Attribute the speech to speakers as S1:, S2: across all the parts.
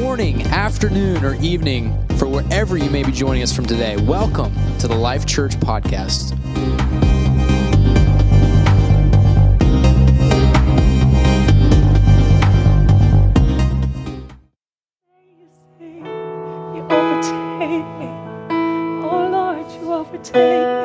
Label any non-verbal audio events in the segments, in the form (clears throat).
S1: morning, afternoon, or evening for wherever you may be joining us from today. Welcome to the Life Church Podcast.
S2: You overtake me. Oh Lord, you overtake me.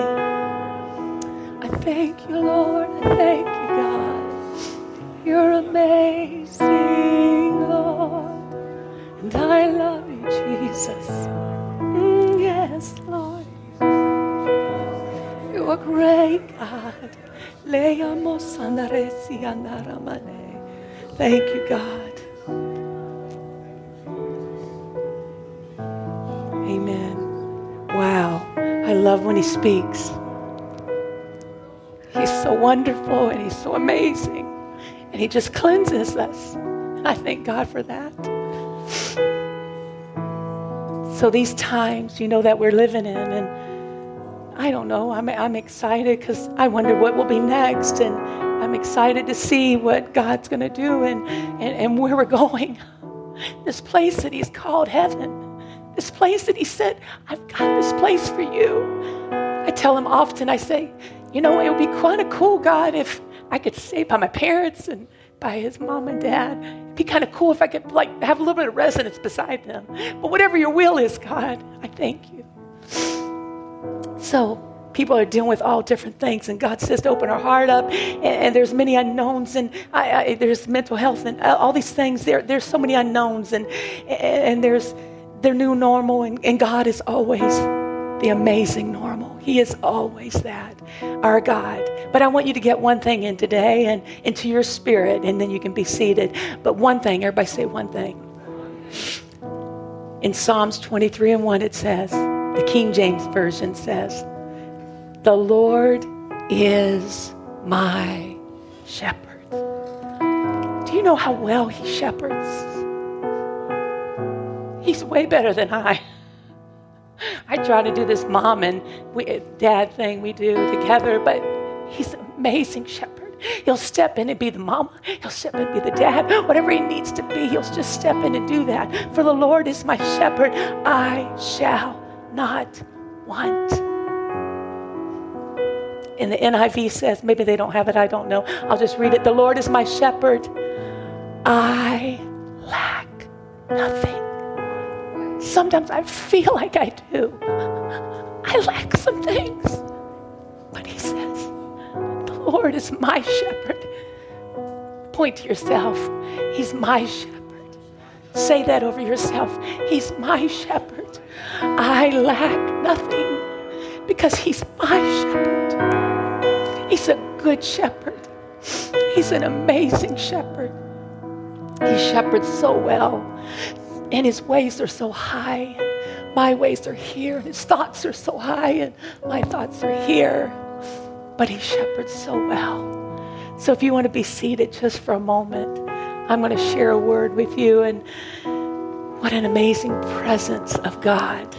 S2: Thank you, God. Amen. Wow. I love when he speaks. He's so wonderful and he's so amazing. And he just cleanses us. I thank God for that. So these times, you know, that we're living in, and I don't know, I'm, I'm excited because I wonder what will be next. And I'm excited to see what God's going to do and, and, and where we're going. This place that he's called heaven. This place that he said, I've got this place for you. I tell him often, I say, you know, it would be kind of cool, God, if I could stay by my parents and by his mom and dad. It'd be kind of cool if I could like have a little bit of residence beside them. But whatever your will is, God, I thank you. So people are dealing with all different things, and God says to open our heart up. And, and there's many unknowns, and I, I, there's mental health, and all these things. There, there's so many unknowns, and and there's their new normal, and, and God is always the amazing normal. He is always that, our God. But I want you to get one thing in today and into your spirit, and then you can be seated. But one thing, everybody say one thing. In Psalms 23 and 1, it says, the King James Version says, The Lord is my shepherd. Do you know how well he shepherds? He's way better than I. I try to do this mom and we, dad thing we do together, but he's an amazing shepherd. He'll step in and be the mama. He'll step in and be the dad. Whatever he needs to be, he'll just step in and do that. For the Lord is my shepherd. I shall not want. And the NIV says, maybe they don't have it, I don't know. I'll just read it. The Lord is my shepherd. I lack nothing. Sometimes I feel like I do. I lack some things. But he says, The Lord is my shepherd. Point to yourself. He's my shepherd. Say that over yourself. He's my shepherd. I lack nothing because he's my shepherd. He's a good shepherd. He's an amazing shepherd. He shepherds so well and his ways are so high. My ways are here, and his thoughts are so high, and my thoughts are here. But he shepherds so well. So if you want to be seated just for a moment, I'm going to share a word with you. And what an amazing presence of God.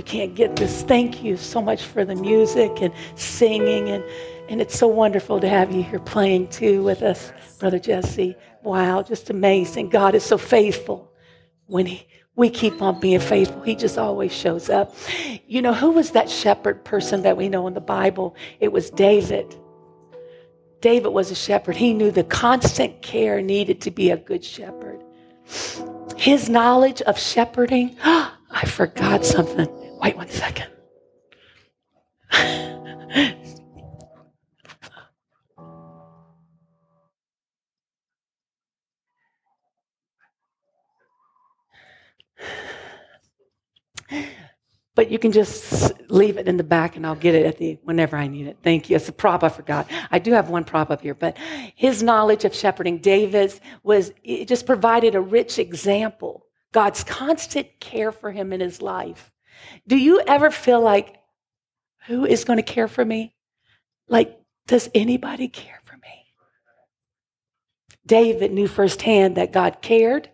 S2: You can't get this. Thank you so much for the music and singing. And, and it's so wonderful to have you here playing too with us, Brother Jesse. Wow, just amazing. God is so faithful. When he, we keep on being faithful, He just always shows up. You know, who was that shepherd person that we know in the Bible? It was David. David was a shepherd. He knew the constant care needed to be a good shepherd. His knowledge of shepherding, (gasps) I forgot something. Wait one second. but you can just leave it in the back and I'll get it at the whenever I need it. Thank you. It's a prop I forgot. I do have one prop up here, but his knowledge of shepherding David's was it just provided a rich example. God's constant care for him in his life. Do you ever feel like who is going to care for me? Like does anybody care for me? David knew firsthand that God cared.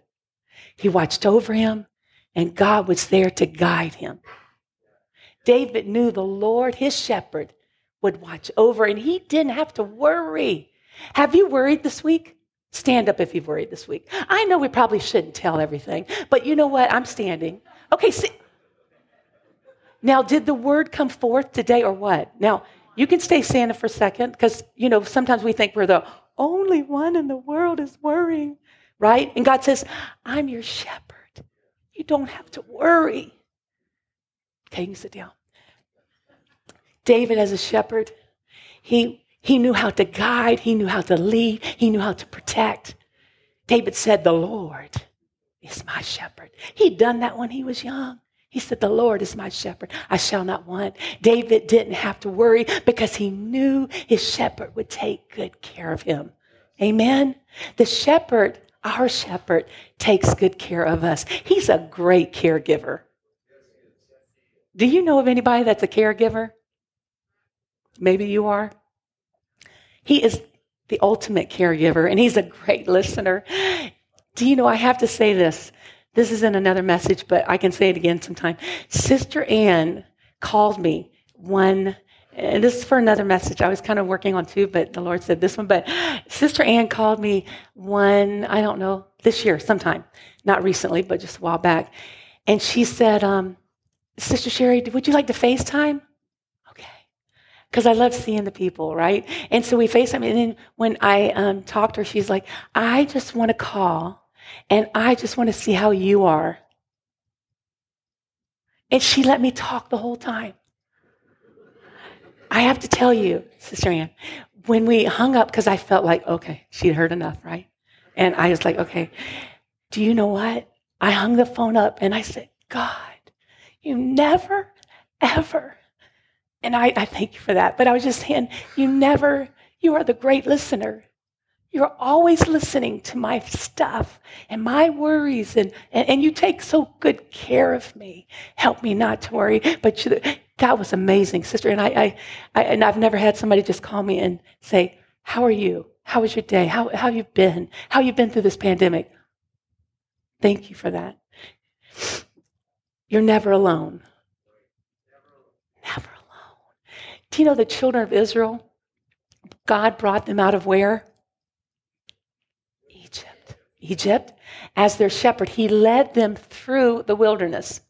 S2: He watched over him and God was there to guide him. David knew the Lord, his shepherd, would watch over, and he didn't have to worry. Have you worried this week? Stand up if you've worried this week. I know we probably shouldn't tell everything, but you know what? I'm standing. Okay, see. Now, did the word come forth today or what? Now, you can stay standing for a second because, you know, sometimes we think we're the only one in the world is worrying, right? And God says, I'm your shepherd. You don't have to worry. Okay, you can sit down. David, as a shepherd, he he knew how to guide, he knew how to lead, he knew how to protect. David said, The Lord is my shepherd. He'd done that when he was young. He said, The Lord is my shepherd. I shall not want. David didn't have to worry because he knew his shepherd would take good care of him. Amen. The shepherd, our shepherd, takes good care of us. He's a great caregiver. Do you know of anybody that's a caregiver? Maybe you are. He is the ultimate caregiver, and He's a great listener. Do you know, I have to say this. This isn't another message, but I can say it again sometime. Sister Ann called me one, and this is for another message I was kind of working on two, but the Lord said this one. But Sister Ann called me one, I don't know, this year sometime, not recently, but just a while back. And she said, um, Sister Sherry, would you like to FaceTime? Okay. Because I love seeing the people, right? And so we FaceTime. And then when I um, talked to her, she's like, I just want to call and I just want to see how you are. And she let me talk the whole time. I have to tell you, Sister Ann, when we hung up, because I felt like, okay, she'd heard enough, right? And I was like, okay, do you know what? I hung the phone up and I said, God, you never, ever and I, I thank you for that. But I was just saying, you never, you are the great listener. You're always listening to my stuff and my worries, and, and, and you take so good care of me. Help me not to worry. But you, that was amazing, sister. And I, I, I, and I've never had somebody just call me and say, "How are you? How was your day? How how you been? How you been through this pandemic?" Thank you for that. You're never alone. Never alone. do you know the children of Israel? God brought them out of where? Egypt. As their shepherd, he led them through the wilderness.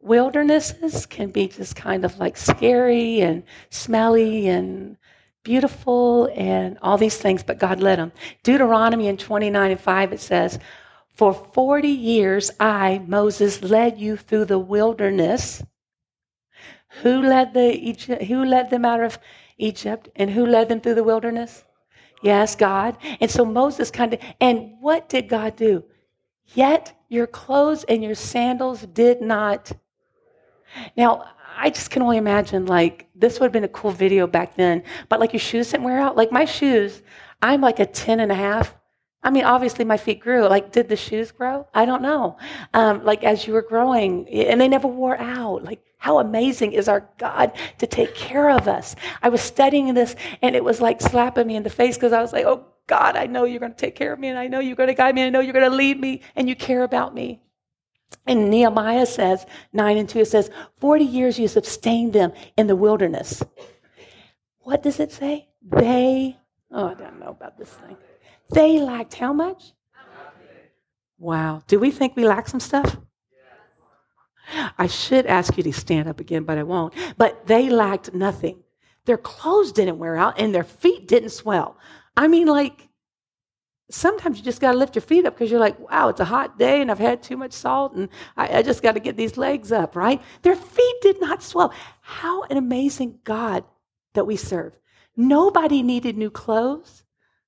S2: Wildernesses can be just kind of like scary and smelly and beautiful and all these things, but God led them. Deuteronomy in 29 and 5, it says, For 40 years I, Moses, led you through the wilderness who led, the who led them out of Egypt and who led them through the wilderness? Yes, God. And so Moses kind of, and what did God do? Yet your clothes and your sandals did not. Now, I just can only imagine, like, this would have been a cool video back then, but like your shoes didn't wear out. Like my shoes, I'm like a 10 and a half. I mean, obviously my feet grew. Like, did the shoes grow? I don't know. Um, like, as you were growing, and they never wore out. Like, how amazing is our God to take care of us? I was studying this, and it was like slapping me in the face because I was like, oh, God, I know you're going to take care of me, and I know you're going to guide me, and I know you're going to lead me, and you care about me. And Nehemiah says, 9 and 2, it says, 40 years you sustained them in the wilderness. What does it say? They, oh, I don't know about this thing. They lacked how much? Wow. Do we think we lack some stuff? I should ask you to stand up again, but I won't. But they lacked nothing. Their clothes didn't wear out and their feet didn't swell. I mean, like, sometimes you just got to lift your feet up because you're like, wow, it's a hot day and I've had too much salt and I, I just got to get these legs up, right? Their feet did not swell. How an amazing God that we serve. Nobody needed new clothes.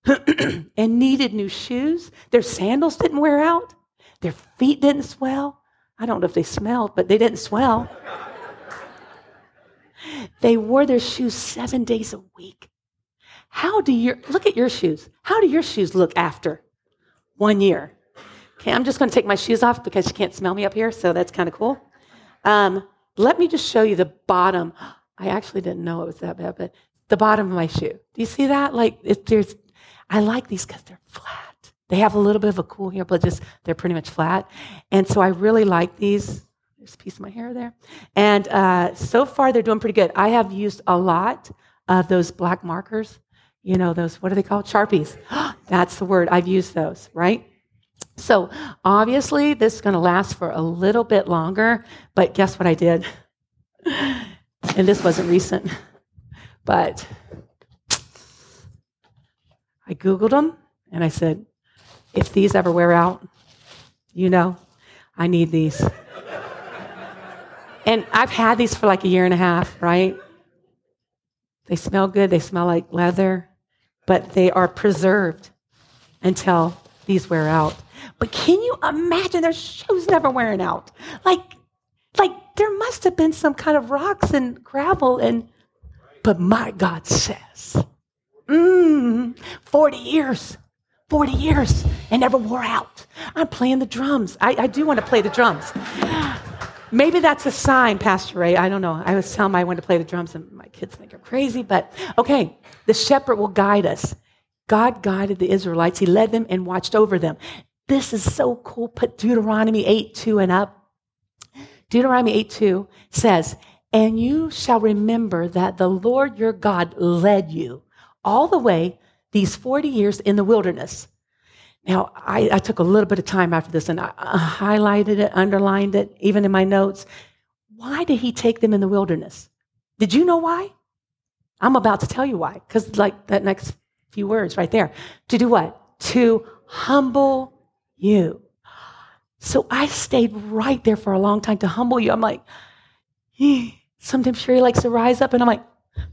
S2: (clears throat) and needed new shoes. Their sandals didn't wear out. Their feet didn't swell. I don't know if they smelled, but they didn't swell. they wore their shoes seven days a week. How do your look at your shoes? How do your shoes look after one year? Okay, I'm just going to take my shoes off because you can't smell me up here, so that's kind of cool. Um, let me just show you the bottom. (gasps) I actually didn't know it was that bad, but the bottom of my shoe. Do you see that? Like, it, there's I like these because they're flat. They have a little bit of a cool here, but just they're pretty much flat. And so I really like these. There's a piece of my hair there. And uh, so far, they're doing pretty good. I have used a lot of those black markers. You know, those, what are they called? Sharpies. (gasps) That's the word. I've used those, right? So obviously, this is going to last for a little bit longer, but guess what I did? (laughs) And this wasn't recent, but I Googled them and I said, if these ever wear out, you know, I need these. and I've had these for like a year and a half, right? They smell good, they smell like leather, but they are preserved until these wear out. But can you imagine their shoes never wearing out? Like, like there must have been some kind of rocks and gravel and but my God says, mm, 40 years, 40 years, and never wore out. I'm playing the drums. I, I do want to play the drums. (gasps) Maybe that's a sign, Pastor Ray. I don't know. I was telling him I want to play the drums, and my kids think I'm crazy, but okay, the shepherd will guide us. God guided the Israelites, He led them and watched over them. This is so cool. Put Deuteronomy 8 2 and up. Deuteronomy 8 2 says, And you shall remember that the Lord your God led you all the way these 40 years in the wilderness. Now, I, I took a little bit of time after this and I, I highlighted it, underlined it, even in my notes. Why did he take them in the wilderness? Did you know why? I'm about to tell you why, because like that next few words right there. To do what? To humble you. So I stayed right there for a long time to humble you. I'm like, sometimes Sherry likes to rise up, and I'm like,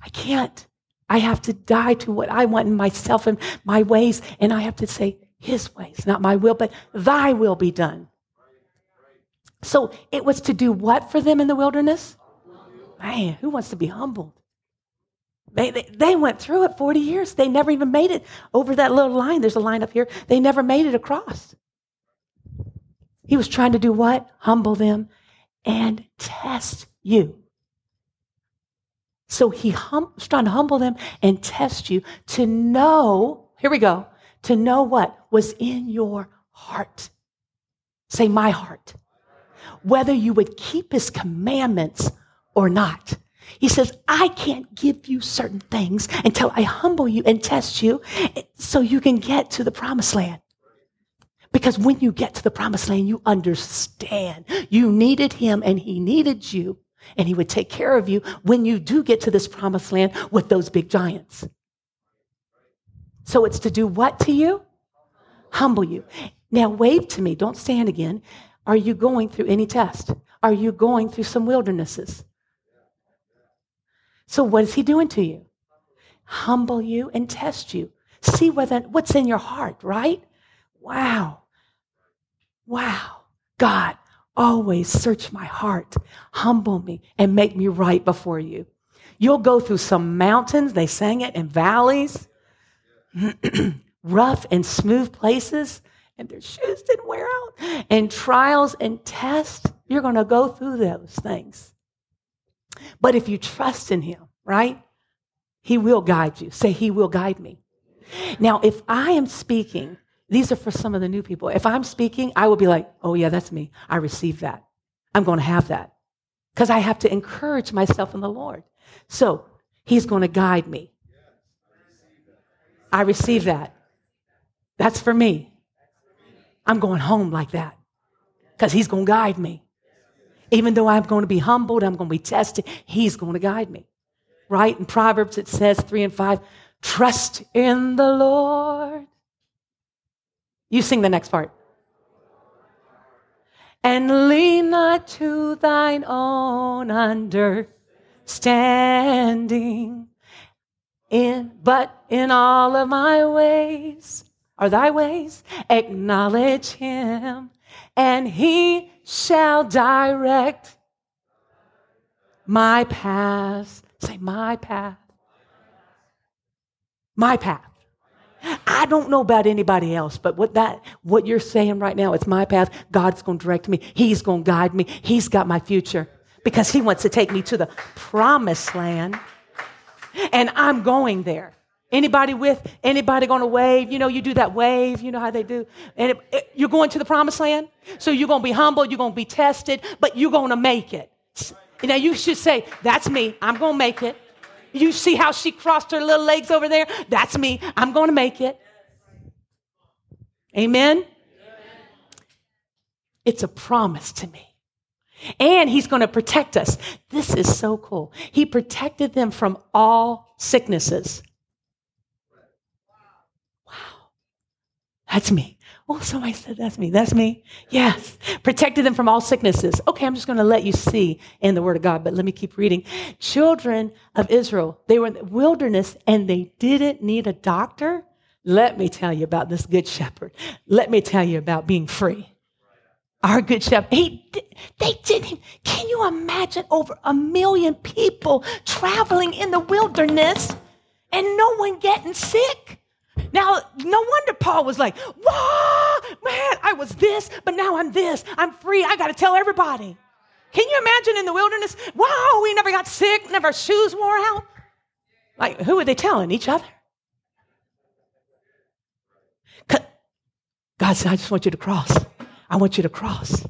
S2: I can't. I have to die to what I want in myself and my ways, and I have to say, His ways, not my will, but Thy will be done. So it was to do what for them in the wilderness? Man, who wants to be humbled? They, they, they, went through it 40 years. They never even made it over that little line. There's a line up here. They never made it across. He was trying to do what? Humble them and test you. So he hum- was trying to humble them and test you to know, here we go, to know what was in your heart. Say, my heart. Whether you would keep his commandments or not. He says, I can't give you certain things until I humble you and test you so you can get to the promised land. Because when you get to the promised land, you understand you needed him and he needed you, and he would take care of you when you do get to this promised land with those big giants. So it's to do what to you? Humble you. Now, wave to me. Don't stand again. Are you going through any test? Are you going through some wildernesses? So, what is he doing to you? Humble you and test you. See whether, what's in your heart, right? Wow. Wow. God, always search my heart, humble me, and make me right before you. You'll go through some mountains, they sang it, and valleys, (clears throat) rough and smooth places, and their shoes didn't wear out, and trials and tests. You're going to go through those things. But if you trust in Him, right, He will guide you. Say, He will guide me. Now, if I am speaking, these are for some of the new people. If I'm speaking, I will be like, oh, yeah, that's me. I receive that. I'm going to have that. Because I have to encourage myself in the Lord. So He's going to guide me. I receive that. That's for me. I'm going home like that because He's going to guide me. Even though I'm going to be humbled, I'm going to be tested, He's going to guide me. Right? In Proverbs, it says 3 and 5 trust in the Lord. You sing the next part. And lean not to thine own understanding, in, but in all of my ways, are thy ways, acknowledge him, and he shall direct my path. Say, my path. My path. I don't know about anybody else, but what that what you're saying right now, it's my path. God's going to direct me. He's going to guide me. He's got my future because he wants to take me to the promised land. And I'm going there. Anybody with anybody going to wave? You know, you do that wave. You know how they do. And it, it, you're going to the promised land. So you're going to be humble. You're going to be tested, but you're going to make it. Now you should say, "That's me. I'm going to make it." You see how she crossed her little legs over there? That's me. I'm going to make it. Amen? It's a promise to me. And he's going to protect us. This is so cool. He protected them from all sicknesses. Wow. That's me. Oh, somebody said that's me. That's me. Yes. Protected them from all sicknesses. Okay, I'm just going to let you see in the Word of God, but let me keep reading. Children of Israel, they were in the wilderness and they didn't need a doctor. Let me tell you about this good shepherd. Let me tell you about being free. Our good shepherd. He, they didn't. Can you imagine over a million people traveling in the wilderness and no one getting sick? Now, no wonder Paul was like, "Wow, man, I was this, but now I'm this. I'm free. I got to tell everybody." Can you imagine in the wilderness? Wow, we never got sick, never shoes wore out. Like, who are they telling? Each other? God said, I just want you to cross. I want you to cross.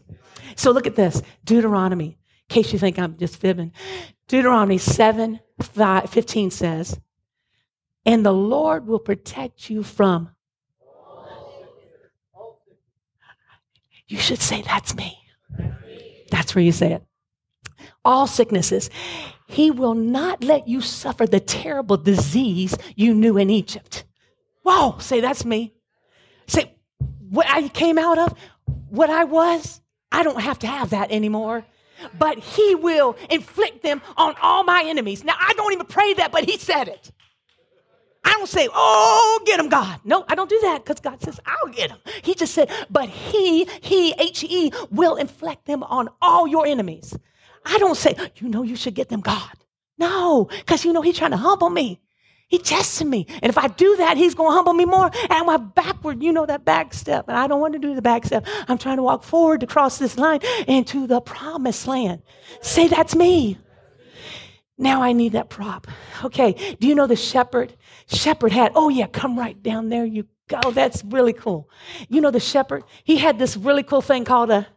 S2: So look at this Deuteronomy, in case you think I'm just fibbing. Deuteronomy 7 5, 15 says, And the Lord will protect you from. You should say, That's me. That's where you say it. All sicknesses. He will not let you suffer the terrible disease you knew in Egypt. Whoa, say, That's me. Say, what I came out of, what I was, I don't have to have that anymore. But he will inflict them on all my enemies. Now, I don't even pray that, but he said it. I don't say, oh, get him, God. No, I don't do that because God says, I'll get him. He just said, but he, he, H E, will inflict them on all your enemies. I don't say, you know, you should get them, God. No, because you know, he's trying to humble me. He tested me. And if I do that, he's going to humble me more. And I'm going backward, you know, that back step. And I don't want to do the back step. I'm trying to walk forward to cross this line into the promised land. Say, that's me. Now I need that prop. Okay. Do you know the shepherd? Shepherd had, oh yeah, come right down there. You go. That's really cool. You know the shepherd? He had this really cool thing called a,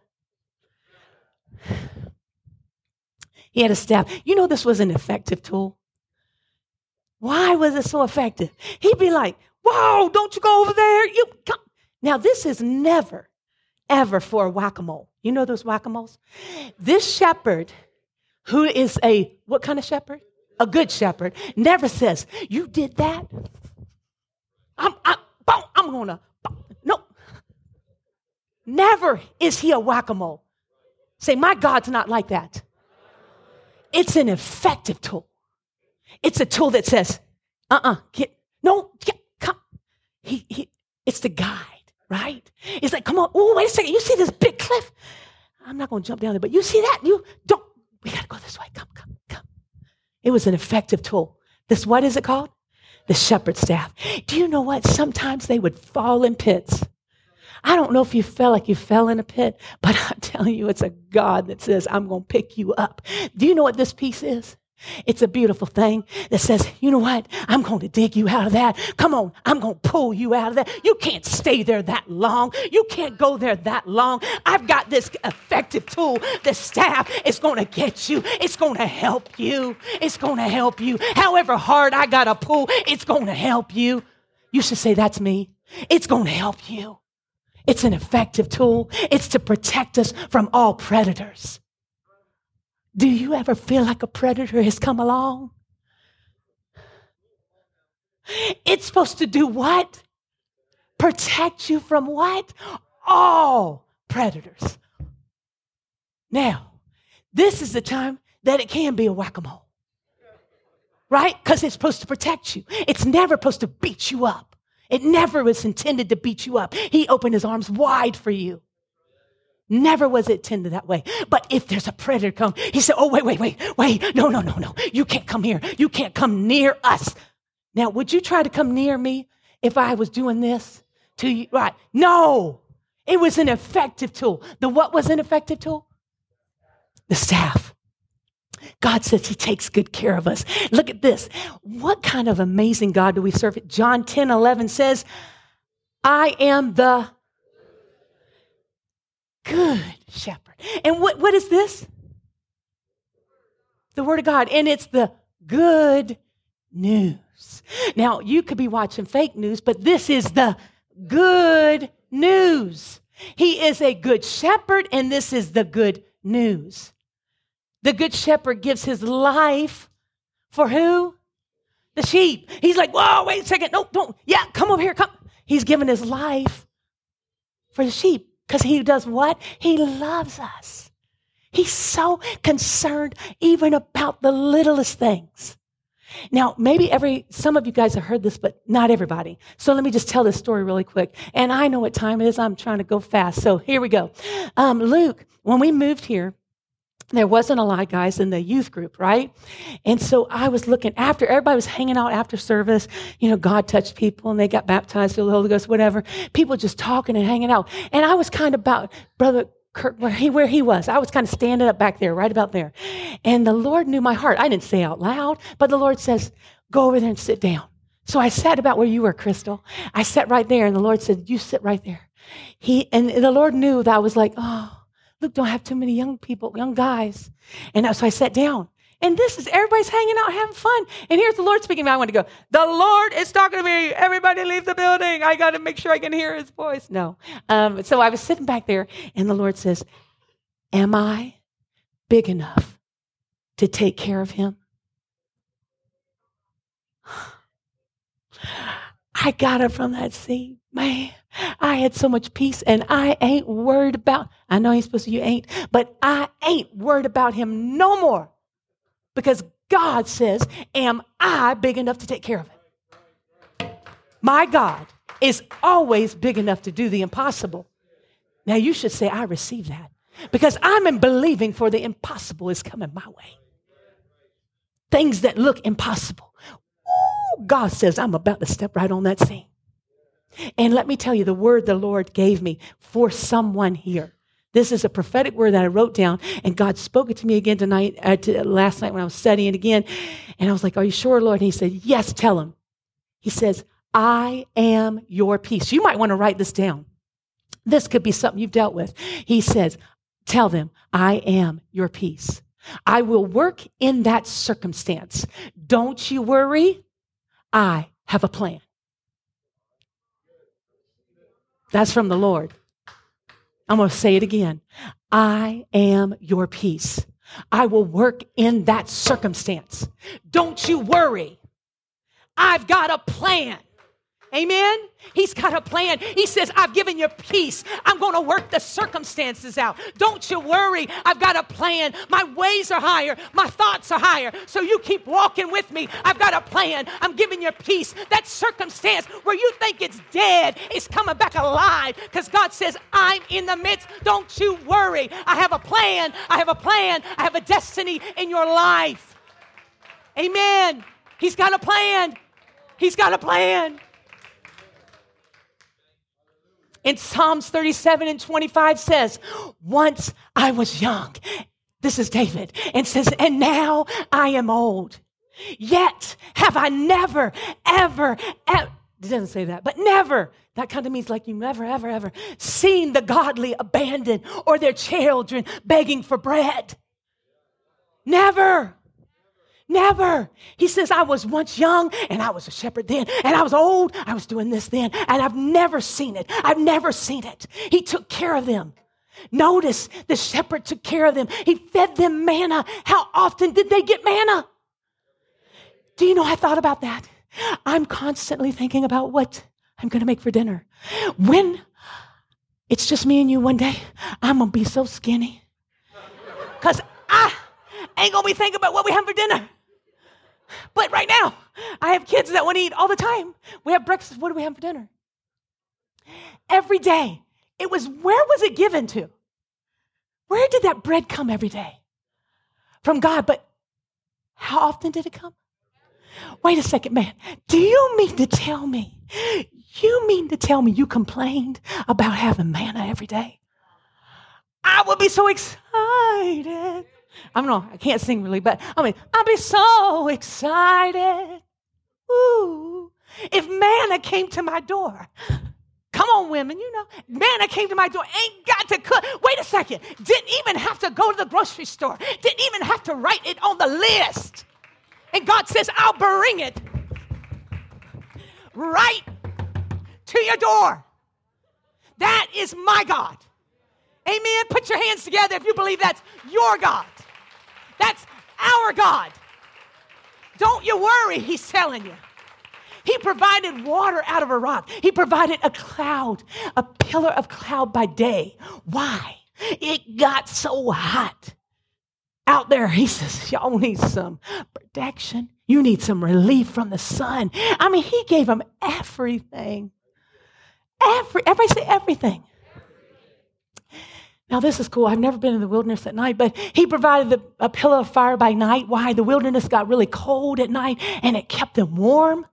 S2: he had a staff. You know this was an effective tool. Why was it so effective? He'd be like, Whoa, don't you go over there. You come. Now, this is never, ever for a whack a mole. You know those whack a moles? This shepherd, who is a what kind of shepherd? A good shepherd, never says, You did that. I'm, I'm, I'm gonna, no. Never is he a whack a mole. Say, My God's not like that. It's an effective tool. It's a tool that says, uh uh-uh, uh, get, no, get, come. He, he, it's the guide, right? It's like, come on, oh, wait a second, you see this big cliff? I'm not to jump down there, but you see that? You don't, we got to go this way. Come, come, come. It was an effective tool. This, what is it called? The shepherd staff. Do you know what? Sometimes they would fall in pits. I don't know if you felt like you fell in a pit, but (laughs) I'm telling you, it's a God that says, I'm going to pick you up. Do you know what this piece is? It's a beautiful thing that says, you know what? I'm going to dig you out of that. Come on, I'm going to pull you out of that. You can't stay there that long. You can't go there that long. I've got this effective tool. The staff is going to get you. It's going to help you. It's going to help you. However hard I got to pull, it's going to help you. You should say, that's me. It's going to help you. It's an effective tool. It's to protect us from all predators. Do you ever feel like a predator has come along? It's supposed to do what? Protect you from what? All predators. Now, this is the time that it can be a whack a mole, right? Because it's supposed to protect you. It's never supposed to beat you up. It never was intended to beat you up. He opened his arms wide for you. Never was it tended that way. But if there's a predator come, he said, Oh, wait, wait, wait, wait. No, no, no, no. You can't come here. You can't come near us. Now, would you try to come near me if I was doing this to you? Right. No. It was an effective tool. The what was an effective tool? The staff. God says he takes good care of us. Look at this. What kind of amazing God do we serve? John 10 11 says, I am the good shepherd. And what, what is this? The Word of God. And it's the good news. Now, you could be watching fake news, but this is the good news. He is a good shepherd, and this is the good news. The good shepherd gives his life for who? The sheep. He's like, whoa, wait a second. No, don't. Yeah, come over here. Come. He's given his life for the sheep because he does what? He loves us. He's so concerned even about the littlest things. Now, maybe every, some of you guys have heard this, but not everybody. So let me just tell this story really quick. And I know what time it is. I'm trying to go fast. So here we go. Um, Luke, when we moved here, there wasn't a lot of guys in the youth group, right? And so I was looking after, everybody was hanging out after service. You know, God touched people and they got baptized with the Holy Ghost, whatever. People just talking and hanging out. And I was kind of about, Brother Kirk, where he, where he was. I was kind of standing up back there, right about there. And the Lord knew my heart. I didn't say out loud, but the Lord says, go over there and sit down. So I sat about where you were, Crystal. I sat right there and the Lord said, you sit right there. He, and the Lord knew that I was like, oh, look, don't have too many young people, young guys. And so I sat down. And this is everybody's hanging out, having fun. And here's the Lord speaking. I want to go, the Lord is talking to me. Everybody leave the building. I got to make sure I can hear his voice. No. Um, so I was sitting back there, and the Lord says, Am I big enough to take care of him? (sighs) I got it from that seat. Man, I had so much peace and I ain't worried about, I know he's supposed to, you ain't, but I ain't worried about him no more because God says, Am I big enough to take care of it? My God is always big enough to do the impossible. Now you should say, I receive that because I'm in believing for the impossible is coming my way. Things that look impossible. Ooh, God says, I'm about to step right on that scene. And let me tell you the word the Lord gave me for someone here. This is a prophetic word that I wrote down, and God spoke it to me again tonight, uh, to, last night when I was studying again. And I was like, Are you sure, Lord? And He said, Yes, tell him. He says, I am your peace. You might want to write this down. This could be something you've dealt with. He says, Tell them, I am your peace. I will work in that circumstance. Don't you worry. I have a plan. That's from the Lord. I'm going to say it again. I am your peace. I will work in that circumstance. Don't you worry. I've got a plan. Amen. He's got a plan. He says, I've given you peace. I'm going to work the circumstances out. Don't you worry. I've got a plan. My ways are higher. My thoughts are higher. So you keep walking with me. I've got a plan. I'm giving you peace. That circumstance where you think it's dead is coming back alive because God says, I'm in the midst. Don't you worry. I have a plan. I have a plan. I have a destiny in your life. Amen. He's got a plan. He's got a plan. In Psalms 37 and 25 says, Once I was young. This is David. And says, And now I am old. Yet have I never, ever, ever, it doesn't say that, but never. That kind of means like you never, ever, ever seen the godly abandoned or their children begging for bread. Never. Never. He says, I was once young and I was a shepherd then, and I was old, I was doing this then, and I've never seen it. I've never seen it. He took care of them. Notice the shepherd took care of them. He fed them manna. How often did they get manna? Do you know, I thought about that. I'm constantly thinking about what I'm going to make for dinner. When it's just me and you one day, I'm going to be so skinny. Because I ain't to be thinking about what we have for dinner. But right now, I have kids that want to eat all the time. We have breakfast. What do we have for dinner? Every day. It was, where was it given to? Where did that bread come every day? From God. But how often did it come? Wait a second, man. Do you mean to tell me? You mean to tell me you complained about having manna every day? I would be so excited. I don't know, I can't sing really, but I mean, I'll be so excited. Ooh, if manna came to my door, come on, women, you know, manna came to my door, ain't got to cook. Wait a second, didn't even have to go to the grocery store, didn't even have to write it on the list. And God says, I'll bring it right to your door. That is my God. Amen. Put your hands together if you believe that's your God. That's our God. Don't you worry, he's telling you. He provided water out of a rock. He provided a cloud, a pillar of cloud by day. Why? It got so hot out there. He says, Y'all need some protection. You need some relief from the sun. I mean, he gave them everything. Every, everybody say everything. Now, this is cool. I've never been in the wilderness at night, but he provided the, a pillar of fire by night. Why? The wilderness got really cold at night and it kept them warm.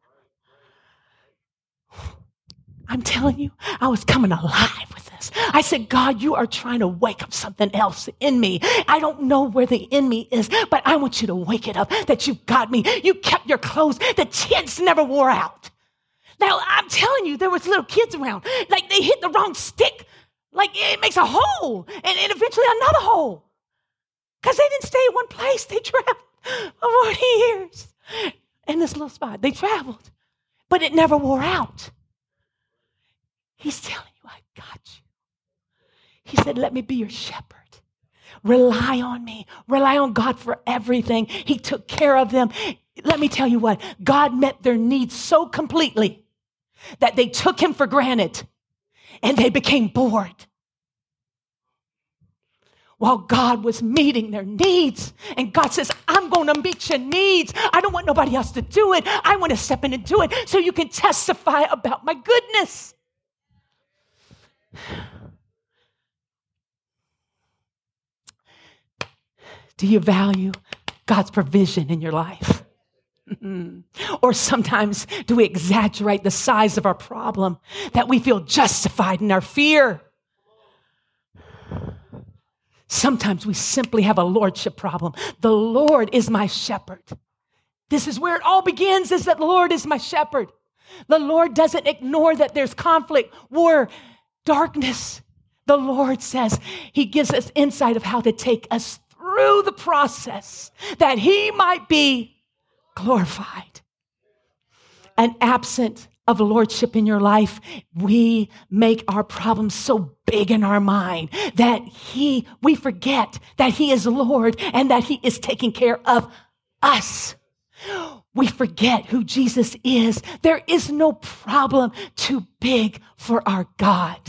S2: I'm telling you, I was coming alive with this. I said, God, you are trying to wake up something else in me. I don't know where the enemy is, but I want you to wake it up that you've got me. You kept your clothes. The tents never wore out. Now, I'm telling you, there was little kids around. Like they hit the wrong stick. Like it makes a hole and, and eventually another hole. Because they didn't stay in one place. They traveled (laughs) for 40 years in this little spot. They traveled, but it never wore out. He's telling you, I got you. He said, Let me be your shepherd. Rely on me. Rely on God for everything. He took care of them. Let me tell you what, God met their needs so completely that they took him for granted and they became bored. While God was meeting their needs. And God says, I'm to meet your needs. I don't want nobody else to do it. I want to step in and do it so you can testify about my goodness. Do you value God's provision in your life? Mm. or sometimes do we exaggerate the size of our problem that we feel justified in our fear? Sometimes we simply have a lordship problem. The Lord is my shepherd. This is where it all begins is that the Lord is my shepherd. The Lord doesn't ignore that there's conflict, war, darkness. The Lord says He gives us insight of how to take us through the process that He might be glorified. And absent of lordship in your life, we make our problems so big in our mind that he, we forget that he is Lord and that he is taking care of us. We forget who Jesus is. There is no problem too big for our God.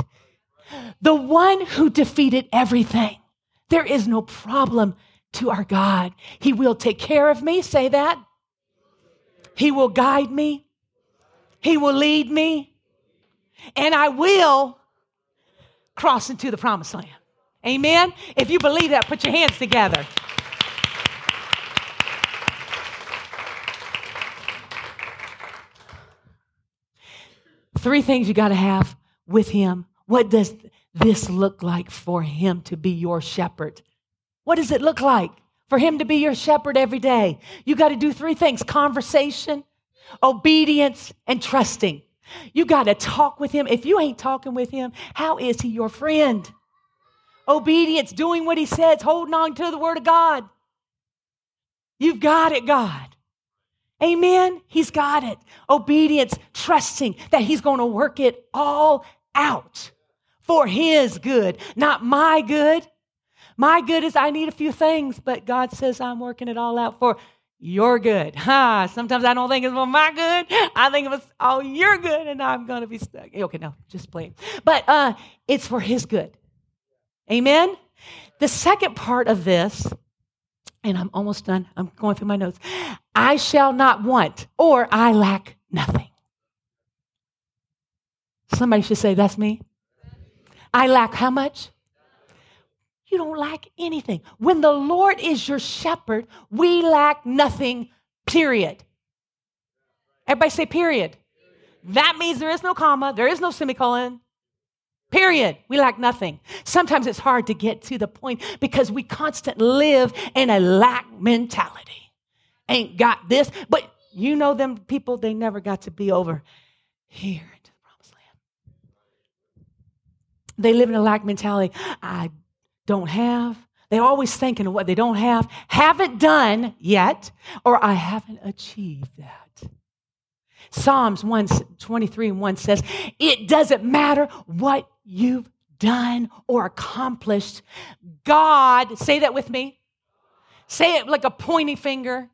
S2: The one who defeated everything. There is no problem to our God. He will take care of me. Say that. He will guide me, He will lead me, and I will cross into the promised land. Amen? If you believe that, put your hands together. Three things you got to have with Him. What does this look like for Him to be your shepherd? What does it look like? For him to be your shepherd every day. You got to do three things conversation, obedience, and trusting. You got to talk with him. If you ain't talking with him, how is he your friend? Obedience, doing what he says, holding on to the word of God. You've got it, God. Amen. He's got it. Obedience, trusting that he's going to work it all out for his good, not my good, my good is I need a few things, but God says I'm working it all out for your good. Ha! Sometimes I don't think it's for my good. I think it was oh your good, and I'm gonna be stuck. Okay, no, just playing. But uh, it's for His good. Amen. The second part of this, and I'm almost done. I'm going through my notes. I shall not want, or I lack nothing. Somebody should say, That's me. I lack how much? You don't lack anything. When the Lord is your shepherd, we lack nothing, period. Everybody say, period. That means there is no comma, there is no semicolon. Period. We lack nothing. Sometimes it's hard to get to the point because we constantly live in a lack mentality. Ain't got this, but you know them people, they never got to be over here into the promised land. They live in a lack mentality. I don't have. They're always thinking of what they don't have, haven't done yet, or I haven't achieved that. Psalms 123 and 1 says, It doesn't matter what you've done or accomplished. God, say that with me. Say it like a pointy finger.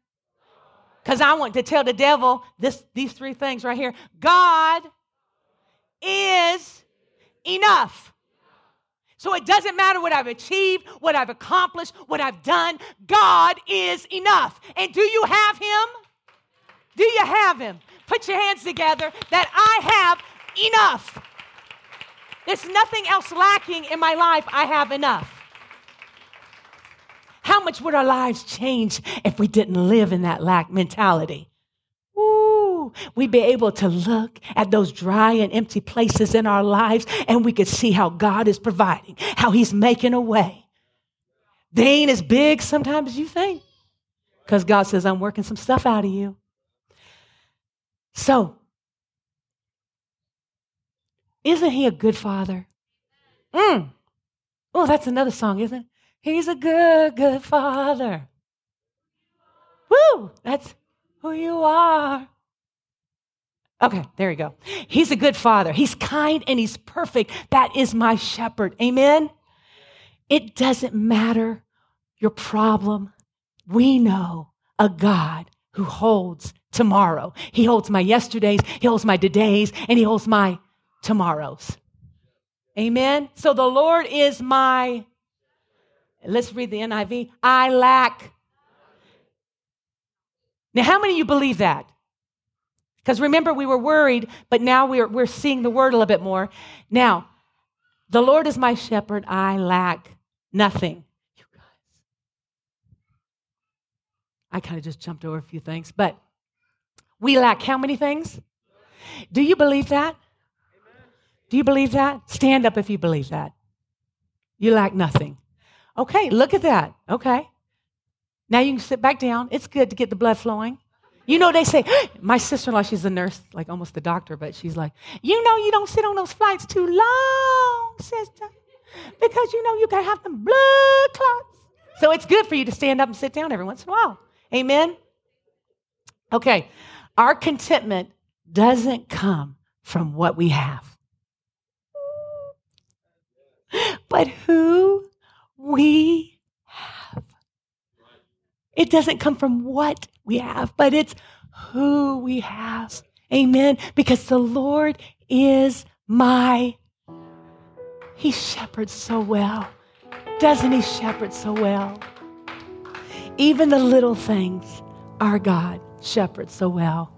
S2: Because I want to tell the devil this, these three things right here. God is enough. So it doesn't matter what I've achieved, what I've accomplished, what I've done. God is enough. And do you have Him? Do you have Him? Put your hands together that I have enough. There's nothing else lacking in my life. I have enough. How much would our lives change if we didn't live in that lack mentality? We'd be able to look at those dry and empty places in our lives and we could see how God is providing, how He's making a way. They ain't as big sometimes as you think because God says, I'm working some stuff out of you. So, isn't He a good Father? Mm. Oh, that's another song, isn't it? He's a good, good Father. Woo! That's who you are. Okay, there you go. He's a good father. He's kind and he's perfect. That is my shepherd. Amen. It doesn't matter your problem. We know a God who holds tomorrow. He holds my yesterdays, he holds my todays, and he holds my tomorrows. Amen. So the Lord is my let's read the NIV. I lack now, how many of you believe that? Because remember, we were worried, but now we're, we're seeing the word a little bit more. Now, the Lord is my shepherd, I lack nothing. You guys. I kind of just jumped over a few things, but we lack how many things? Do you believe that? Do you believe that? Stand up if you believe that. You lack nothing. Okay, look at that. Okay. Now you can sit back down. It's good to get the blood flowing. You know, they say, my sister in law, she's a nurse, like almost the doctor, but she's like, you know, you don't sit on those flights too long, sister, because you know you can have them blood clots. So it's good for you to stand up and sit down every once in a while. Amen? Okay, our contentment doesn't come from what we have, but who we it doesn't come from what we have, but it's who we have. Amen. Because the Lord is my, He shepherds so well. Doesn't He shepherd so well? Even the little things, our God shepherds so well.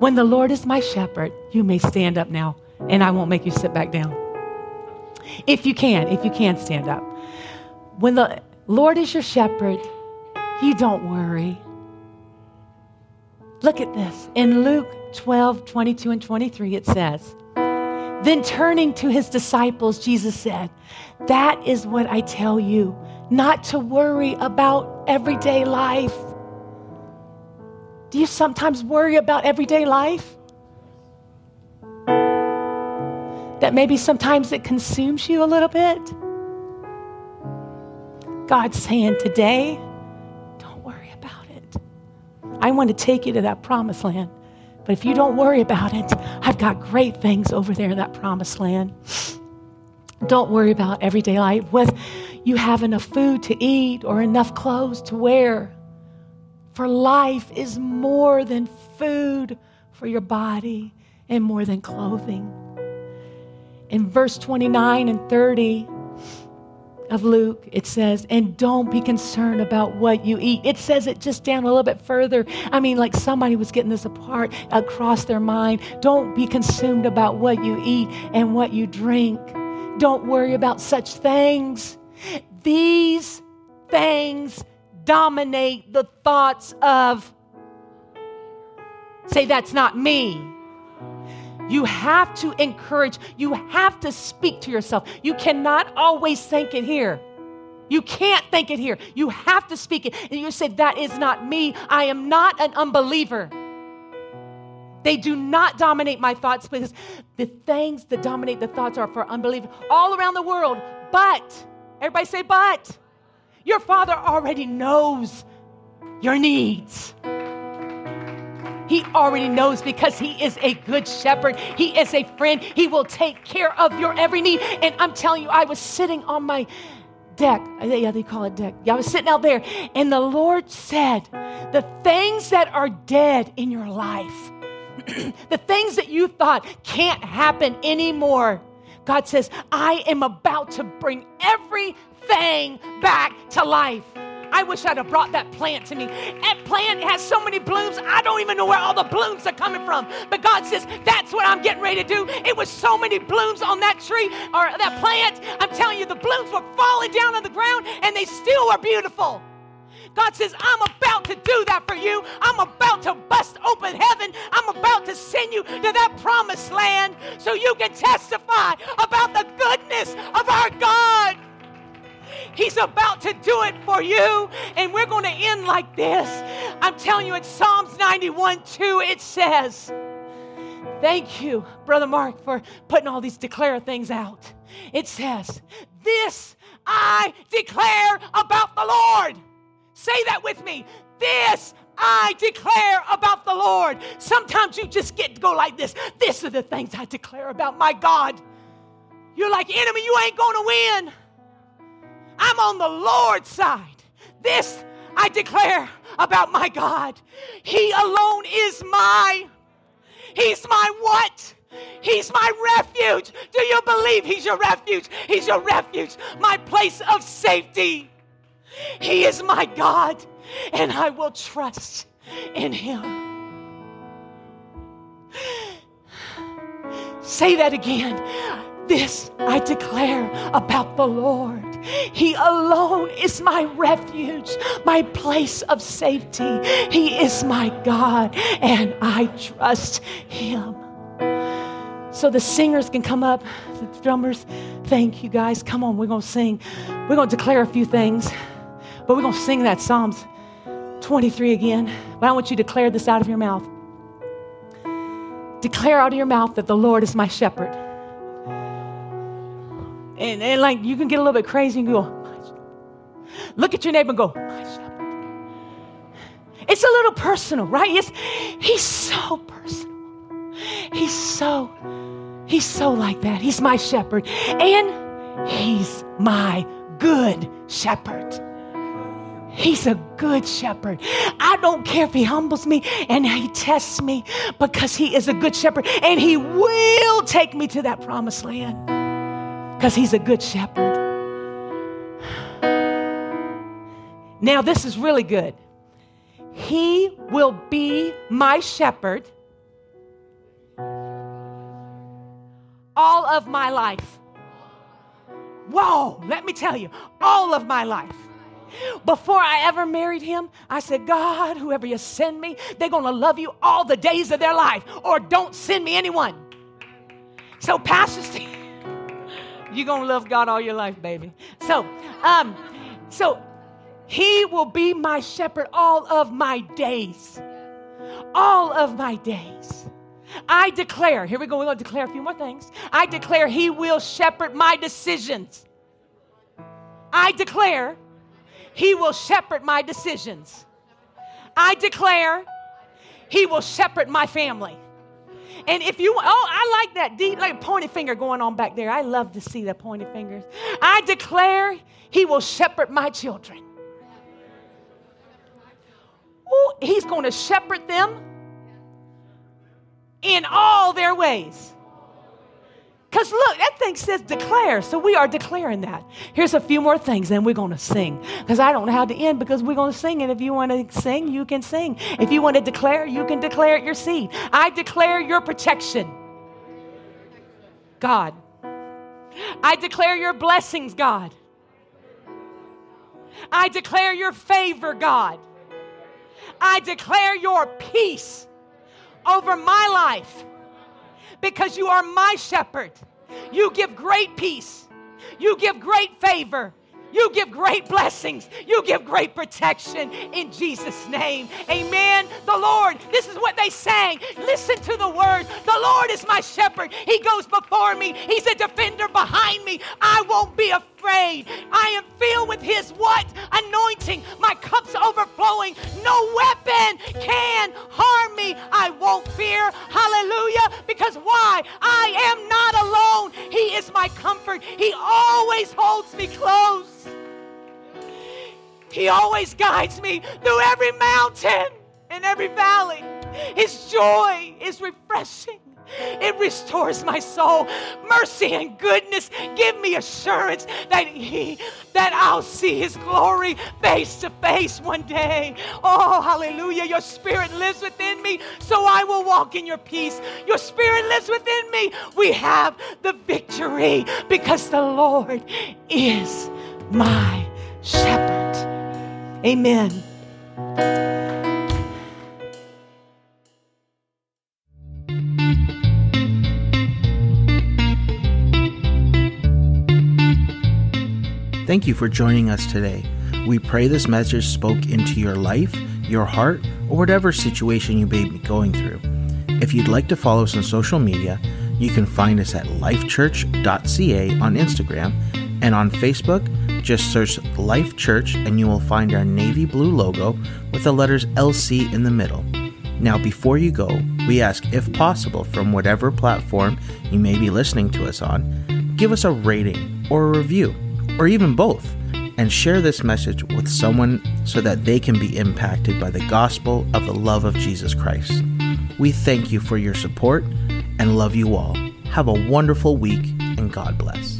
S2: When the Lord is my shepherd, you may stand up now, and I won't make you sit back down. If you can, if you can stand up. When the Lord is your shepherd, you don't worry. Look at this. In Luke 12, 22 and 23, it says, Then turning to his disciples, Jesus said, That is what I tell you, not to worry about everyday life. Do you sometimes worry about everyday life? That maybe sometimes it consumes you a little bit? God's saying today, I want to take you to that promised land. But if you don't worry about it, I've got great things over there in that promised land. (sighs) Don't worry about everyday life, whether you have enough food to eat or enough clothes to wear. For life is more than food for your body and more than clothing. In verse 29 and 30, of Luke, it says, and don't be concerned about what you eat. It says it just down a little bit further. I mean, like somebody was getting this apart across their mind. Don't be consumed about what you eat and what you drink. Don't worry about such things. These things dominate the thoughts of, say, that's not me. You have to encourage, you have to speak to yourself. You cannot always think it here. You can't think it here. You have to speak it. And you say, That is not me. I am not an unbeliever. They do not dominate my thoughts because the things that dominate the thoughts are for unbelievers all around the world. But, everybody say, but, your Father already knows your needs. He already knows because He is a good shepherd. He is a friend. He will take care of your every need. And I'm telling you, I was sitting on my deck. Yeah, they call it deck. Yeah, I was sitting out there, and the Lord said, The things that are dead in your life, (clears throat) the things that you thought can't happen anymore, God says, I am about to bring everything back to life. I wish I'd have brought that plant to me. That plant has so many blooms, I don't even know where all the blooms are coming from. But God says, that's what I'm getting ready to do. It was so many blooms on that tree or that plant. I'm telling you, the blooms were falling down on the ground and they still are beautiful. God says, I'm about to do that for you. I'm about to bust open heaven. I'm about to send you to that promised land so you can testify about the goodness of our God. He's about to do it for you. And we're going to end like this. I'm telling you, in Psalms 91 2, it says, Thank you, Brother Mark, for putting all these declare things out. It says, This I declare about the Lord. Say that with me. This I declare about the Lord. Sometimes you just get to go like this. This are the things I declare about my God. You're like, enemy, you ain't going to win. I'm on the Lord's side. This I declare about my God. He alone is my, He's my what? He's my refuge. Do you believe He's your refuge? He's your refuge, my place of safety. He is my God, and I will trust in Him. Say that again. This I declare about the Lord. He alone is my refuge, my place of safety. He is my God, and I trust Him. So the singers can come up, the drummers. Thank you guys. Come on, we're going to sing. We're going to declare a few things, but we're going to sing that Psalms 23 again. But I want you to declare this out of your mouth. Declare out of your mouth that the Lord is my shepherd. And, and like you can get a little bit crazy and go, look at your neighbor and go. It's a little personal, right? It's, he's so personal. He's so, he's so like that. He's my shepherd. And he's my good shepherd. He's a good shepherd. I don't care if he humbles me and he tests me because he is a good shepherd and he will take me to that promised land because he's a good shepherd. Now, this is really good. He will be my shepherd all of my life. Whoa, let me tell you, all of my life. Before I ever married him, I said, God, whoever you send me, they're going to love you all the days of their life, or don't send me anyone. So, Pastor Steve, you're going to love God all your life, baby. So, um, so he will be my shepherd all of my days. All of my days. I declare, here we go, we're going to declare a few more things. I declare he will shepherd my decisions. I declare he will shepherd my decisions. I declare he will shepherd my family. And if you, oh, I like that deep, like pointy finger going on back there. I love to see the pointy fingers. I declare he will shepherd my children. Ooh, he's going to shepherd them in all their ways. Because look, that thing says declare. So we are declaring that. Here's a few more things, and we're going to sing. Because I don't know how to end because we're going to sing. And if you want to sing, you can sing. If you want to declare, you can declare your seed. I declare your protection, God. I declare your blessings, God. I declare your favor, God. I declare your peace over my life because you are my shepherd. You give great peace, you give great favor, You give great blessings. You give great protection in Jesus' name. Amen. The Lord, this is what they sang. Listen to the word. The Lord is my shepherd. He goes before me. He's a defender behind me. I won't be afraid. I am filled with his what? Anointing. My cup's overflowing. No weapon can harm me. I won't fear. Hallelujah. Because why? I am not alone. He is my comfort. He always holds me close. He always guides me through every mountain and every valley. His joy is refreshing. It restores my soul. Mercy and goodness give me assurance that he that I'll see his glory face to face one day. Oh, hallelujah. Your spirit lives within me, so I will walk in your peace. Your spirit lives within me. We have the victory because the Lord is my shepherd. Amen.
S3: Thank you for joining us today. We pray this message spoke into your life, your heart, or whatever situation you may be going through. If you'd like to follow us on social media, you can find us at lifechurch.ca on Instagram and on Facebook. Just search Life Church and you will find our navy blue logo with the letters LC in the middle. Now, before you go, we ask if possible from whatever platform you may be listening to us on, give us a rating or a review or even both, and share this message with someone so that they can be impacted by the gospel of the love of Jesus Christ. We thank you for your support and love you all. Have a wonderful week and God bless.